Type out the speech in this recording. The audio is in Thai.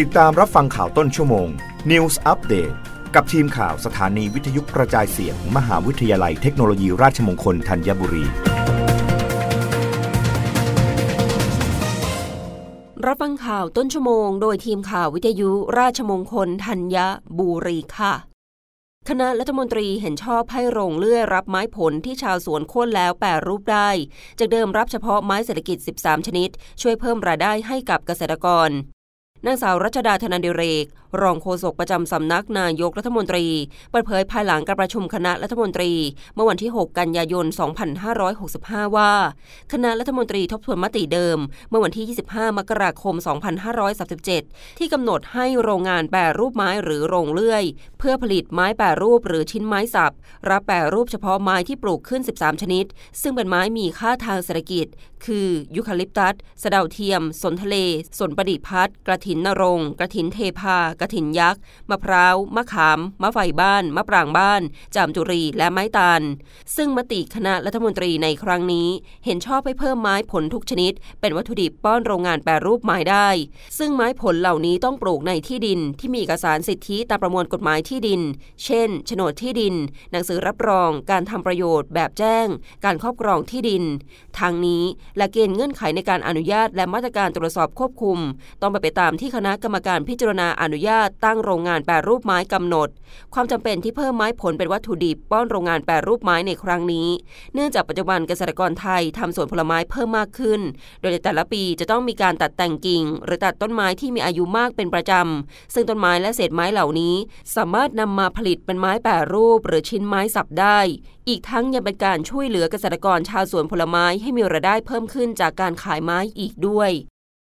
ติดตามรับฟังข่าวต้นชั่วโมง News Update กับทีมข่าวสถานีวิทยุกระจายเสียงมมหาวิทยาลัยเทคโนโลยีราชมงคลธัญบุรี รับฟังข่าวต้นชั่วโมง โดยทีมข่าววิทยุราชมงคลธัญบุรีค่ะ คณะรัฐมนตรีเห็นชอบให้โรงเลื่อยรับไม้ผลที่ชาวสวนโค่นแล้วแปรรูปได้ จากเดิมรับเฉพาะไม้เศรษฐกิจ 13 ชนิด ช่วยเพิ่มรายได้ให้กับเกษตรกร นางสาวรัชดาธนันเดเรก รองโฆษกประจำสำนักนายกรัฐมนตรี เปิดเผยภายหลังการประชุมคณะรัฐมนตรี เมื่อวันที่ 6 กันยายน 2565 ว่า คณะรัฐมนตรีทบทวนมติเดิม เมื่อวันที่ 25 มกราคม 2537 ที่กำหนดให้โรงงานแปรรูปไม้หรือโรงเลื่อย เพื่อผลิตไม้แปรรูปหรือชิ้นไม้สับ รับแปรรูปเฉพาะไม้ที่ปลูกขึ้น 13 ชนิด ซึ่งเป็นไม้มีค่าทางเศรษฐกิจ คือยูคาลิปตัสสะเดาเทียม สนทะเล สนประดิพัดกระถินนรงกระถินเทพากระถินยักษ์ มะพร้าว มะขาม มะไฟบ้าน มะปรางบ้าน จามจุรีและไม้ตาล ซึ่งมติคณะรัฐมนตรีในครั้งนี้ เห็นชอบให้เพิ่มไม้ผลทุกชนิด เป็นวัตถุดิบป้อนโรงงานแปรรูปไม้ได้ ซึ่งไม้ผลเหล่านี้ต้องปลูกในที่ดินที่มีเอกสารสิทธิตามประมวลกฎหมายที่ดิน เช่นโฉนดที่ดิน หนังสือรับรอง การทำประโยชน์แบบแจ้ง การครอบครองที่ดิน ทางนี้และเกณฑ์เงื่อนไขในการอนุญาตและมาตรการตรวจสอบควบคุม ต้องไปไปตามที่คณะกรรมการพิจารณาอนุญาาตตั้งโรงงานแปรรูปไม้กำหนด ความจำเป็นที่เพิ่มไม้ผลเป็นวัตถุดิบป้อนโรงงานแปรรูปไม้ในครั้งนี้ เนื่องจากปัจจุบันเกษตรกรไทยทำสวนผลไม้เพิ่มมากขึ้น โดยในแต่ละปีจะต้องมีการตัดแต่งกิ่ง หรือตัดต้นไม้ที่มีอายุมากเป็นประจำ ซึ่งต้นไม้และเศษไม้เหล่านี้ สามารถนำมาผลิตเป็นไม้แปรรูป หรือชิ้นไม้สับได้ อีกทั้งยังเป็นการช่วยเหลือเกษตรกรชาวสวนผลไม้ให้มีรายได้เพิ่มขึ้นจากการขายไม้อีกด้วย